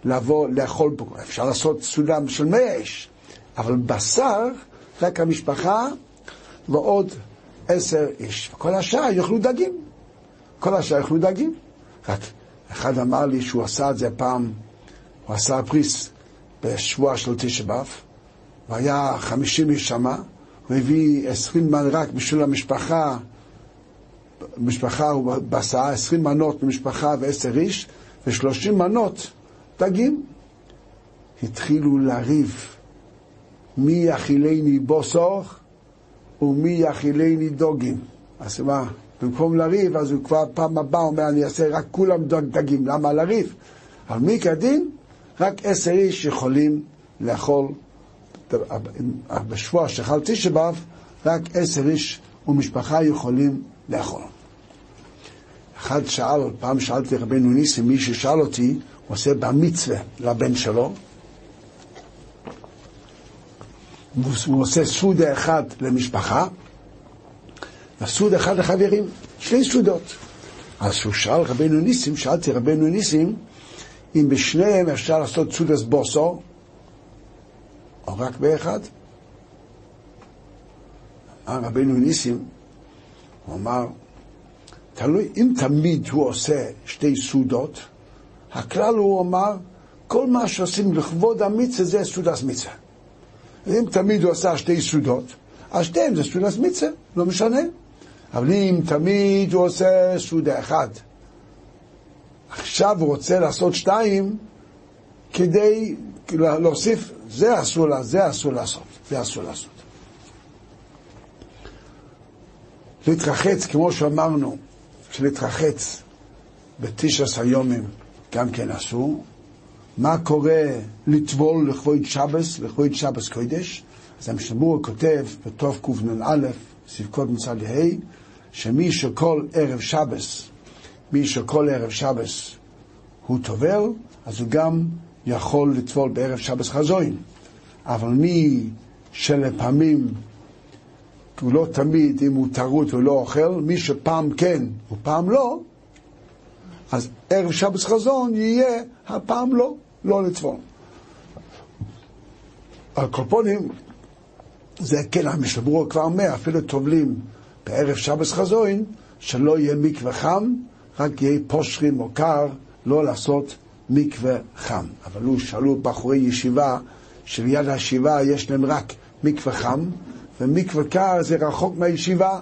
לבוא לאכול בו. אפשר לעשות סעודה של מאה איש, אבל בשר, רק המשפחה ועוד עשר איש. וכל השאר יאכלו דגים. כל השאר יאכלו דגים. רק אחד אמר לי שהוא עשה את זה פעם, הוא עשה פריס בשבוע של תשע באב, והיה חמישים איש שמה, הביא עשרים מן רק בשביל המשפחה, משפחה הוא בשר, עשרים מנות במשפחה ועשר איש, ושלושים מנות דגים. התחילו לריב מי יאכילני בוסור ומי יאכילני דוגים. אז מה, במקום לריב, אז הוא כבר פעם הבאה אומר, אני אעשה רק כולם דגים. למה לריב? אבל מי כדין? רק עשר איש יכולים לאכול. בשבוע שחל תשע באב, רק עשר איש ומשפחה יכולים לאכול. אחד שאל, פעם שאלתי רבנו ניסים, מי ששאל אותי, הוא עושה במצווה לבן שלו, הוא עושה סעודה אחד למשפחה, וסעודה אחד לחברים, שני סעודות. אז הוא שאל רבנו ניסים, שאלתי רבנו ניסים, אם בשניהם אפשר לעשות סעודת בוסו, או רק באחד? אמר רבנו ניסים, הוא אמר, תלוי, אם תמיד הוא עושה שתי סעודות, הכלל הוא אמר, כל מה שעושים לכבוד המצווה זה סעודת מצווה. אם תמיד הוא עשה שתי סעודות, אז שתיהם זה סעודת מצווה, לא משנה. אבל אם תמיד הוא עושה סעודה אחת, עכשיו הוא רוצה לעשות שתיים כדי להוסיף, זה אסור, זה אסור לעשות, זה אסור לעשות. להתרחץ, כמו שאמרנו, שלהתרחץ בתשעס היומים גם כן אסור. מה קורה לטבול לכבוד שבס, לכבוד שבס קודש? אז המשמור כותב בתוף קנ"א, סבקות מצד ה', שמי שכל ערב שבס, מי שכל ערב שבס הוא טובל, אז הוא גם יכול לטבול בערב שבס חזוין. אבל מי שלפעמים הוא לא תמיד, אם הוא טרוט הוא לא אוכל, מי שפעם כן ופעם לא, אז ערב שבס חזון יהיה הפעם לא, לא לטבול. על כל פונים, זה כן, המשתברו כבר אומר, אפילו טובלים בערב שבס חזון, שלא יהיה מקווה חם, רק יהיה פושרים או קר, לא לעשות מקווה חם. אבל הוא שאלו בחורי ישיבה, שליד הישיבה יש להם רק מקווה חם, ומקווה קר זה רחוק מהישיבה,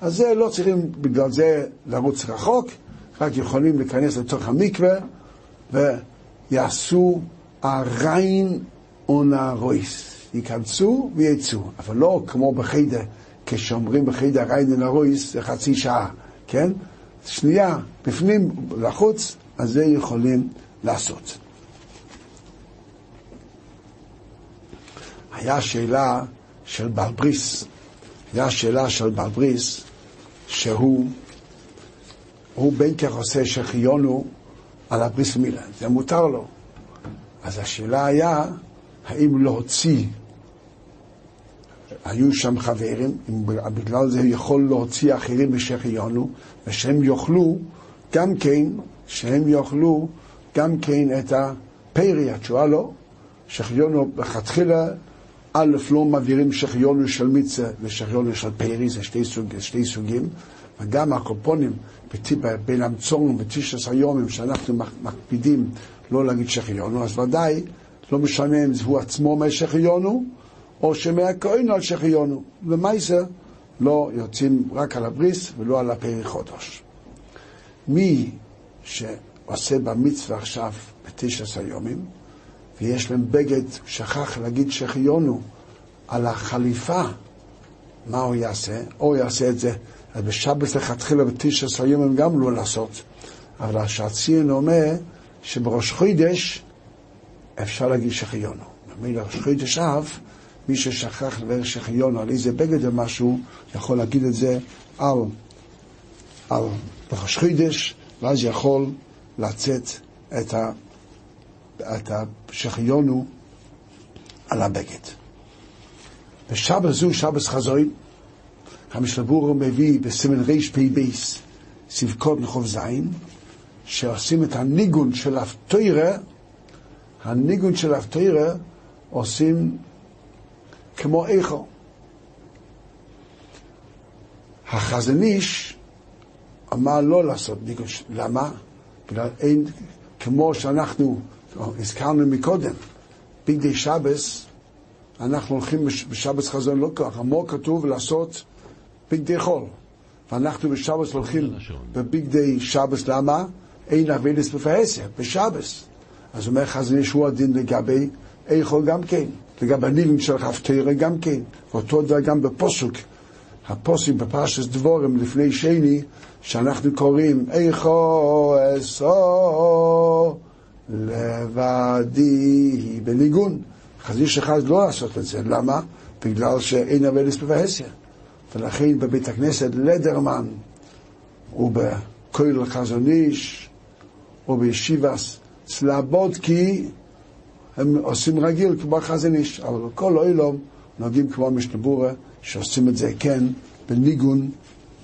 אז זה לא צריכים בגלל זה לרוץ רחוק, רק יכולים להיכנס לתוך המקווה ויעשו הריין אונרויס. ייכנסו ויצאו, אבל לא כמו בחיידר, כשאומרים בחיידר ריין אונרויס זה חצי שעה, כן? שנייה, בפנים, לחוץ, אז זה יכולים לעשות. היה שאלה של בלבריס, היה שאלה של בלבריס, שהוא הוא בין כך עושה שחיונו על הבריס מילה, זה מותר לו. אז השאלה היה, האם להוציא, היו שם חברים, אם בגלל זה יכול להוציא אחרים בשחיונו, ושהם יאכלו גם כן, שהם יאכלו גם כן את הפרי, התשובה לא. שחיונו לכתחילה, א', לא מעבירים שחיונו של מיצה ושחיונו של פרי, זה שתי, סוג, שתי סוגים, וגם הקופונים בין המצורים בתשע היומים שאנחנו מקפידים לא להגיד שחיונו, אז ודאי לא משנה אם הוא עצמו אומר שחיונו, או שמהכהן על שחיונו. למעשה לא יוצאים רק על הבריס ולא על הפרי חודש. מי שעושה במצווה עכשיו בתשע היומים, ויש להם בגד, שכח להגיד שחיונו על החליפה, מה הוא יעשה? או יעשה את זה, אז בשבת לכתחילה בתשע היומים גם לא לעשות. אבל השעציין אומר שבראש חודש אפשר להגיד שחיונו. במילה חודש אב, מי ששכח לבאר שחיונו על איזה בגד או משהו, יכול להגיד את זה על, על בראש חודש, ואז יכול לצאת את, ה, את השחיונו על הבגד. בשבת זו, שבת חזוין, המשלבורו מביא בסימן רפ"ב, סבקות נחוב זין, שעושים את הניגון של הפטוירה, הניגון של הפטוירה עושים כמו איכו. החזניש אמר לא לעשות ניגון, למה? בגלל אין, כמו שאנחנו הזכרנו מקודם, בגדי שבס, אנחנו הולכים בשבס חזון לא ככה, אמור כתוב לעשות בגדי חול. ואנחנו בשבס הולכים בבגדי שבס, למה? אין אבינס בפעסיה, בשבס. אז אומר חזון ישוע הדין לגבי איכו גם כן, וגם בניבים של חפטרה גם כן, ואותו דבר גם בפוסוק. הפוסק בפרשת דבורם לפני שני, שאנחנו קוראים איכו אסו לבדי בניגון. חזיש אחד לא לעשות את זה, למה? בגלל שאין אבלס בבהסיה. ולכן בבית הכנסת לדרמן ובכולל חזון איש ובישיבס סלבודקי הם עושים רגיל כמו חזון איש, אבל בכל אוילום נוהגים כמו משנבורה שעושים את זה כן בניגון,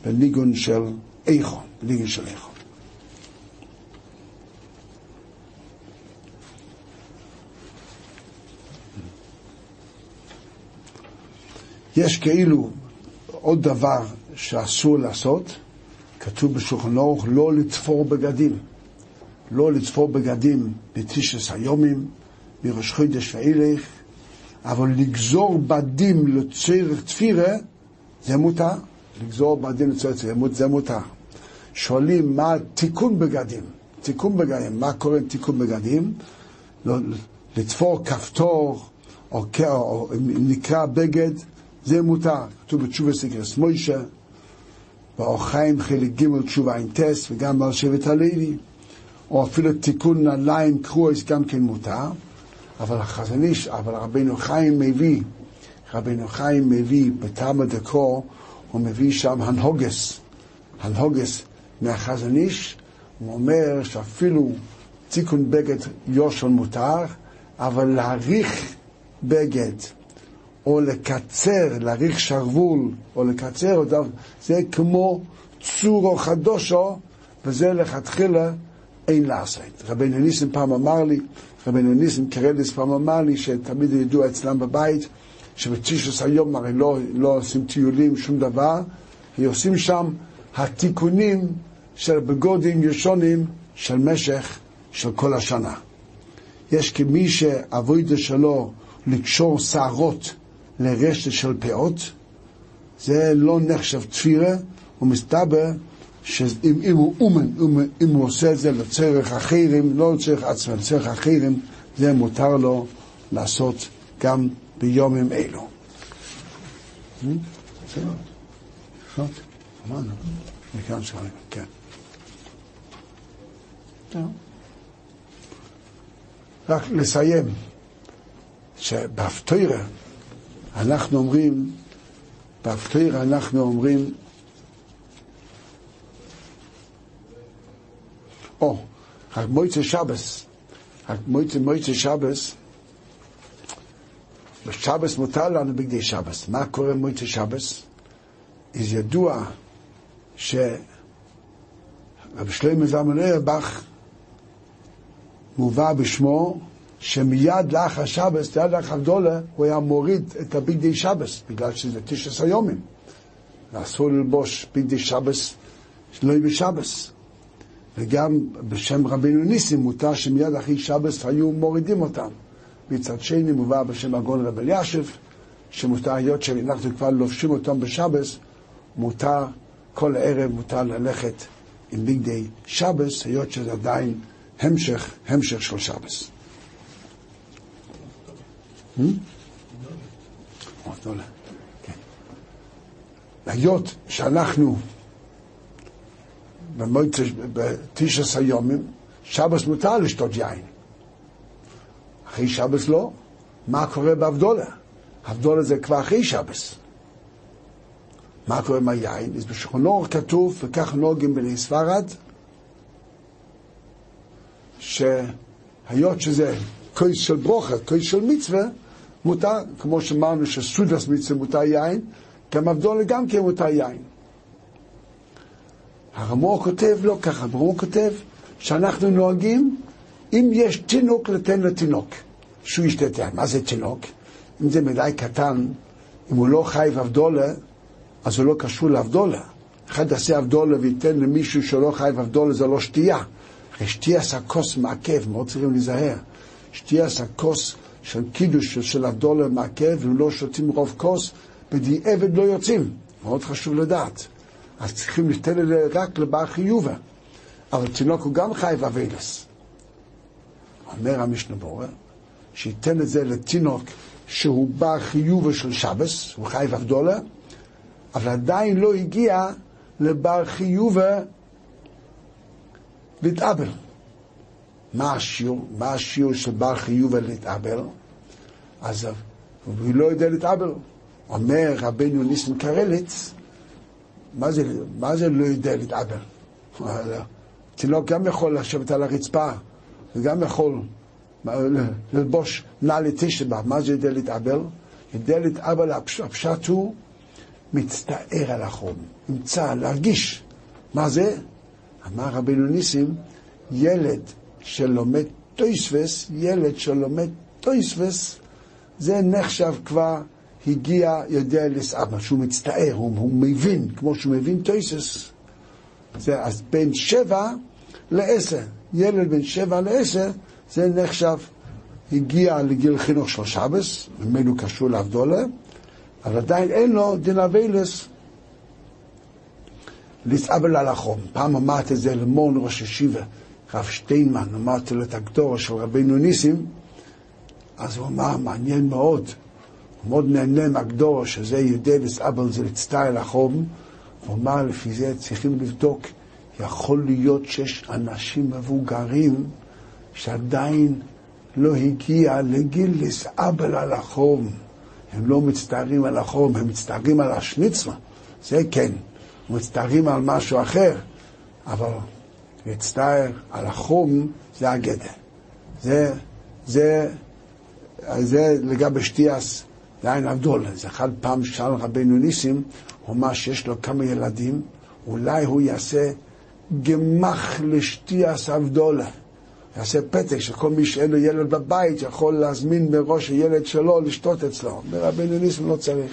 בניגון של איכו, בניגון של איכו. יש כאילו עוד דבר שאסור לעשות, כתוב בשולחן אורך, לא לתפור בגדים. לא לתפור בגדים בתשעס היומים, מראש חודש ואילך, אבל לגזור בדים לצורך תפירה, זה מותר. לגזור בדים לצורך תפירה, זה מותר. שואלים מה תיקון בגדים. תיקון בגדים, מה קורה עם תיקון בגדים? לא, לתפור כפתור, או, או, נקרא בגד, זה מותר. כתוב בתשובה סקרס מוישה, באורחיים חלק ג' תשובה עין טס, וגם על שבט הלוי, או אפילו תיקון נעליים קרואס גם כן מותר, אבל החזון איש, אבל רבינו חיים מביא, רבינו חיים מביא בטעם הדקור, הוא מביא שם הנהוגס, הנהוגס מהחזון איש, הוא אומר שאפילו תיקון בגד יושל מותר, אבל להעריך בגד או לקצר, להאריך שרוול, או לקצר, זה כמו צורו חדושו, וזה לכתחילה אין לעשות. רבנו ניסים פעם אמר לי, רבנו ניסים קרדיס פעם אמר לי, שתמיד ידוע אצלם בבית, שבתשעס היום הרי לא, לא עושים טיולים, שום דבר, עושים שם התיקונים של בגודים ישונים של משך של כל השנה. יש כמי שהאבוידה שלו לקשור שערות לרשת של פאות, זה לא נחשב תפירה, ומסתבר שאם אם הוא אומן, אם, אם הוא עושה את זה לצורך אחרים, לא לצורך עצמם, לצורך אחרים, זה מותר לו לעשות גם ביומים אלו. כן. רק לסיים, שבהפטוירה אנחנו אומרים, בהפטיר אנחנו אומרים, או, רק מויצה שבס, רק מויצה מויצה שבס, בשבס מותר לנו בגדי שבס. מה קורה מויצה שבס? אז ידוע שרב שלמה זלמן איירבך מובא בשמו שמיד לאחר שבס, מיד לאחר גדולה, הוא היה מוריד את הבגדי שבס, בגלל שזה תשעס היומים. ואסור ללבוש בגדי שבס שלא יהיה בשבס. וגם בשם רבינו ניסים מותר שמיד אחרי שבס היו מורידים אותם. מצד שני מובא בשם הגון רב אלישיב, שמותר היות שאנחנו כבר לובשים אותם בשבס, מותר כל ערב מותר ללכת עם בגדי שבס, היות שזה עדיין המשך, המשך של שבס. היות שאנחנו בתשע היומים, שבס מותר לשתות יין. אחרי שבס לא. מה קורה באבדולה? אבדולה זה כבר אחרי שבס. מה קורה עם היין? אז בשכונו כתוב, וכך נוהגים בני ספרד, שהיות שזה כוס של ברוכה, כוס של מצווה, מותר, כמו שאמרנו שסודס מצווה מותר יין, גם אבדולה גם כן מותר יין. הרמור כותב לא ככה, הרמור כותב שאנחנו נוהגים, אם יש תינוק, לתן לתינוק, שהוא היין. מה זה תינוק? אם זה מדי קטן, אם הוא לא חי ואבדולה, אז הוא לא קשור לאבדולה. אחד יעשה אבדולה וייתן למישהו שלא חי ואבדולה, זה לא שתייה. הרי שתייה עשה כוס מעכב, מאוד צריכים להיזהר. שתייה עשה כוס של קידוש של הדולר מעכב, ואם לא שותים רוב כוס, בדיעבד לא יוצאים. מאוד חשוב לדעת. אז צריכים לתת את זה רק לבר חיובה. אבל תינוק הוא גם חי ואבילס. אומר המשנה בורא, שייתן את זה לתינוק שהוא בר חיובה של שבס, הוא חייב אבדולה, אבל עדיין לא הגיע לבר חיובה להתאבל. מה השיעור? מה השיעור של בר חיובה להתאבל? אז הוא לא יודע להתאבל. אומר רבנו ניסן קרליץ, מה זה, מה זה לא יודע להתאבל? תינוק גם יכול לשבת על הרצפה, וגם יכול ללבוש נעלי תשבה, מה זה יודע להתאבל? יודע להתאבל, הפשט הוא מצטער על החום, נמצא, להרגיש. מה זה? אמר רבינו ניסים, ילד שלומד טויסווס, ילד שלומד טויסווס, זה נחשב כבר הגיע, יודע לסעב, שהוא מצטער, הוא, הוא מבין, כמו שהוא מבין טויסס. זה אז בין שבע לעשר, ילד בין שבע לעשר, זה נחשב, הגיע לגיל חינוך של שבס, ממנו קשור לאבדולה, אבל עדיין אין לו דין אביילס לסעבל על. פעם אמרתי את זה למון ראש ישיבה, רב שטיינמן, אמרתי לו את הגדורה של רבינו ניסים, אז הוא אמר, מעניין מאוד, מאוד נהנה מהגדורה, שזה יודע לסעבל זה לצטער החום, הוא אמר, לפי זה צריכים לבדוק, יכול להיות שיש אנשים מבוגרים שעדיין לא הגיע לגיל לסעבל על החום. הם לא מצטערים על החום, הם מצטערים על השניצלה, זה כן. מצטערים על משהו אחר, אבל להצטער על החום זה הגדר. זה, זה, זה לגבי שטיאס, זה עין הבדול. זה אחד פעם שאל רבנו ניסים, הוא אמר שיש לו כמה ילדים, אולי הוא יעשה גמח לשטיאס אבדולה. יעשה פתק שכל מי שאין לו ילד בבית יכול להזמין מראש הילד שלו לשתות אצלו. ורבנו ניסים לא צריך.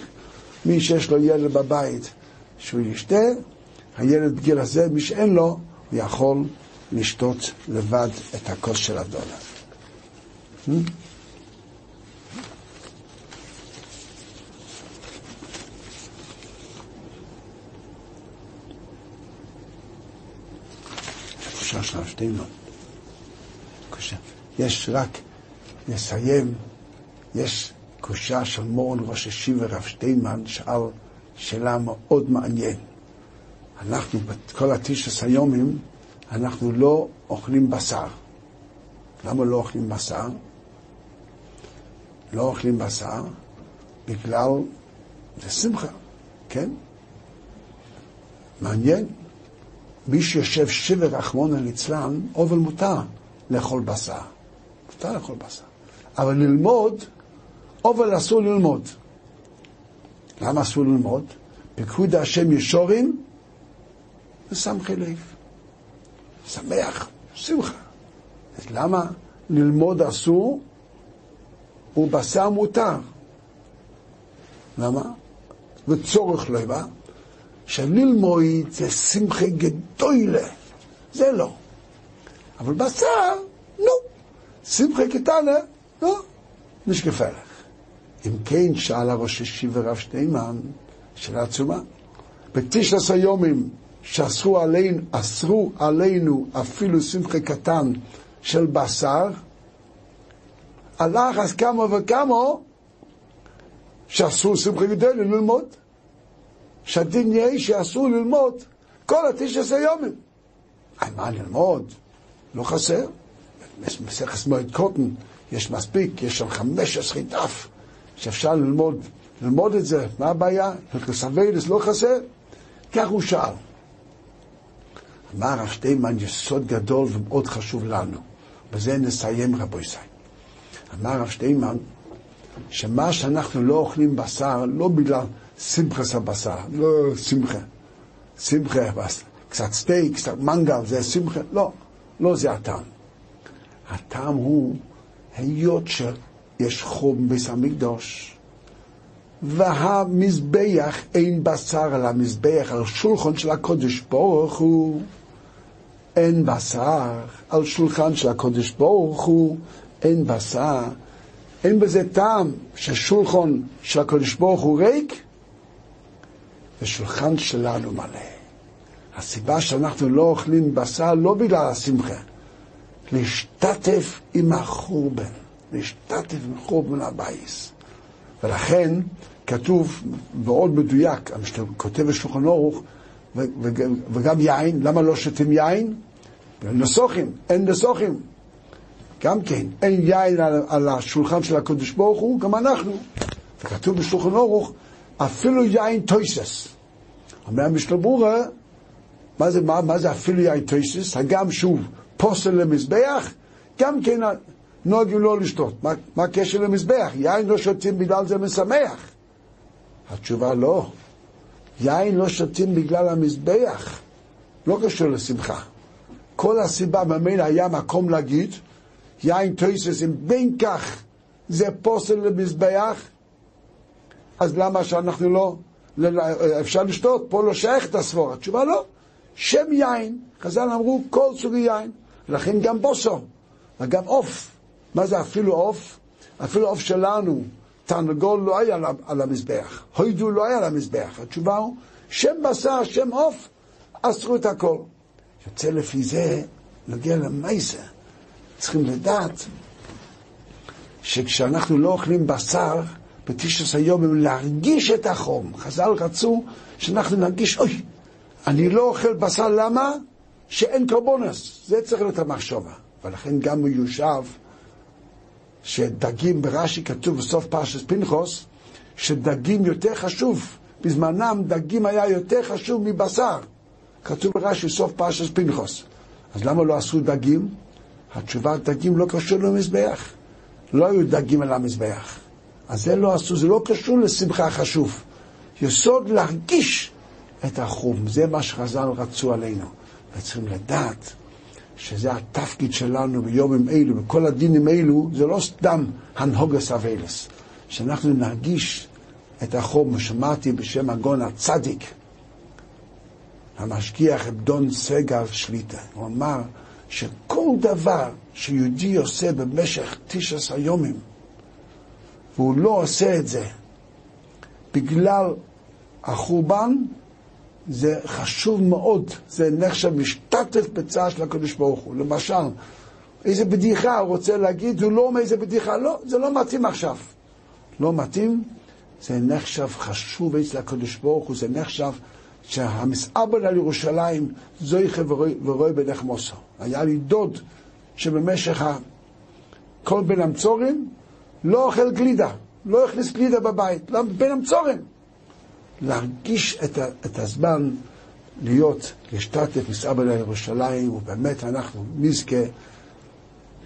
מי שיש לו ילד בבית שהוא ישתה, הילד בגיל הזה, מי שאין לו, הוא יכול לשתות לבד את הכוס של הדולר. Hmm? קושה של שתינו. קושה. יש רק, נסיים, יש קושה של מורן ראש השיבה רב שטיינמן, שאל שאלה מאוד מעניין. אנחנו, בכל התשע היומים, אנחנו לא אוכלים בשר. למה לא אוכלים בשר? לא אוכלים בשר בגלל, זה שמחה, כן? מעניין. מי שיושב שבר רחמון ליצלן, אובל מותר לאכול בשר. מותר לאכול בשר. אבל ללמוד, אובל אסור ללמוד. למה אסור ללמוד? פיקוד השם ישורים ושמחי לב. שמח, שמחה. אז למה ללמוד אסור ובשר מותר? למה? וצורך לא שללמוד זה שמחה גדולה, זה לא. אבל בשר, לא. שמחה קטנה, לא. נשקפה לך. אם כן, שאל הראש ישיבה רב שטיימן, שאלה עצומה. בתשע יומים שאסרו עלינו, עלינו אפילו שמחה קטן של בשר, הלך אז כמה וכמה שאסור שמחה גדול ללמוד. שהדין יהיה שאסור ללמוד כל התשע עשרה יומים. מה ללמוד? לא חסר. מסכת מועד קוטן יש מספיק, יש שם חמש עשרה דף. שאפשר ללמוד, ללמוד את זה, מה הבעיה? לסווילס לא חסר? כך הוא שאל. אמר הרב שטיימן, יש סוד גדול ומאוד חשוב לנו. בזה נסיים רבו ישראל. אמר הרב שטיימן, שמה שאנחנו לא אוכלים בשר, לא בגלל שמחס הבשר, לא שמחה. שמחה, קצת סטייק, קצת מנגל, זה שמחה, לא, לא זה הטעם. הטעם הוא היות של יש חום ביס המקדוש, והמזבח אין בשר על המזבח, על שולחן של הקודש ברוך הוא. אין בשר על שולחן של הקודש ברוך הוא, אין בשר. אין בזה טעם ששולחן של הקודש ברוך הוא ריק, ושולחן שלנו מלא. הסיבה שאנחנו לא אוכלים בשר לא בגלל השמחה, להשתתף עם החורבן. להשתתף מחוב מן הבייס. ולכן כתוב מאוד מדויק, כותב בשולחן אורוך, וגם יין, למה לא שותים יין? נסוכים, אין נסוכים. גם כן, אין יין על, על השולחן של הקדוש ברוך הוא, גם אנחנו. וכתוב בשולחן אורוך, אפילו יין תוסס. אומר המשנה ברורה, מה זה, מה, מה זה אפילו יין תוסס? הגם שהוא פסול למזבח, גם כן נוהגים לא לשתות. מה, מה הקשר למזבח? יין לא שותים בגלל זה משמח. התשובה לא. יין לא שותים בגלל המזבח. לא קשור לשמחה. כל הסיבה ממילא היה מקום להגיד, יין טויסס, אם בין כך זה פוסל למזבח, אז למה שאנחנו לא, אפשר לשתות, פה לא שייך את הסבורה. התשובה לא. שם יין, חז"ל אמרו כל סוגי יין, ולכן גם בוסו, וגם עוף. מה זה אפילו עוף? אפילו עוף שלנו, תרנגול לא היה על המזבח, הוידו לא היה על המזבח. התשובה הוא, שם בשר, שם עוף, אסרו את הכל. יוצא לפי זה, נוגע למייסה. צריכים לדעת שכשאנחנו לא אוכלים בשר, בתשעס היום להרגיש את החום. חז"ל רצו שאנחנו נרגיש, אוי, אני לא אוכל בשר, למה? שאין קרבונס. זה צריך להיות המחשבה. ולכן גם מיושב שדגים, ברש"י כתוב בסוף פרשת פנחוס, שדגים יותר חשוב. בזמנם דגים היה יותר חשוב מבשר. כתוב ברש"י סוף פרשת פנחוס. אז למה לא עשו דגים? התשובה, דגים לא קשור למזבח. לא היו דגים על המזבח. אז זה לא עשו, זה לא קשור לשמחה חשוב. יסוד להרגיש את החום, זה מה שחז"ל רצו עלינו. וצריכים לדעת שזה התפקיד שלנו ביומים אלו, בכל הדינים אלו, זה לא סתם הנהוגס אבלס. שאנחנו נרגיש את החום, שמעתי בשם הגון הצדיק, המשגיח אבדון סגל שליטה. הוא אמר שכל דבר שיהודי עושה במשך תשע יומים, והוא לא עושה את זה בגלל החורבן, זה חשוב מאוד, זה נחשב משתתף בצער של הקדוש ברוך הוא. למשל, איזה בדיחה הוא רוצה להגיד, הוא לא אומר איזה בדיחה, לא, זה לא מתאים עכשיו. לא מתאים, זה נחשב חשוב אצל הקדוש ברוך הוא, זה נחשב שהמסעבל על ירושלים זויכה ורואה בנחמוסו. היה לי דוד שבמשך כל בין המצורים לא אוכל גלידה, לא הכניס גלידה בבית, למה? בין המצורים. להרגיש את, ה, את הזמן להיות, להשתתף, מסעבל על ירושלים, ובאמת אנחנו נזכה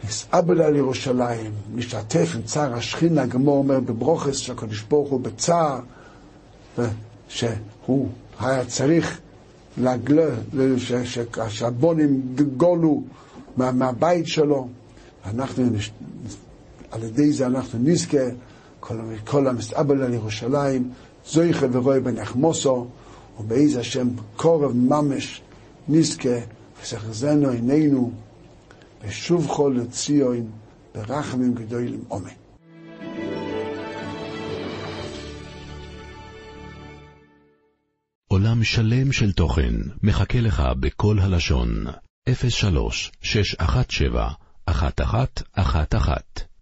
מסעבל על ירושלים, להשתתף עם צער השכינה, הגמור אומר בברוכס שהקדוש ברוך הוא בצער, שהוא היה צריך להגלה, שהבונים גולו מה, מהבית שלו. אנחנו, על ידי זה אנחנו נזכה, כל, כל המסעבל על ירושלים, זויכה ורואי בנחמוסו, ובאיזה השם קורב ממש נזכה, וסחזנו עינינו, ושוב כל לציון, ברחמים גדולים. אמן. עולם שלם של תוכן מחכה לך בכל הלשון, 03 617 1111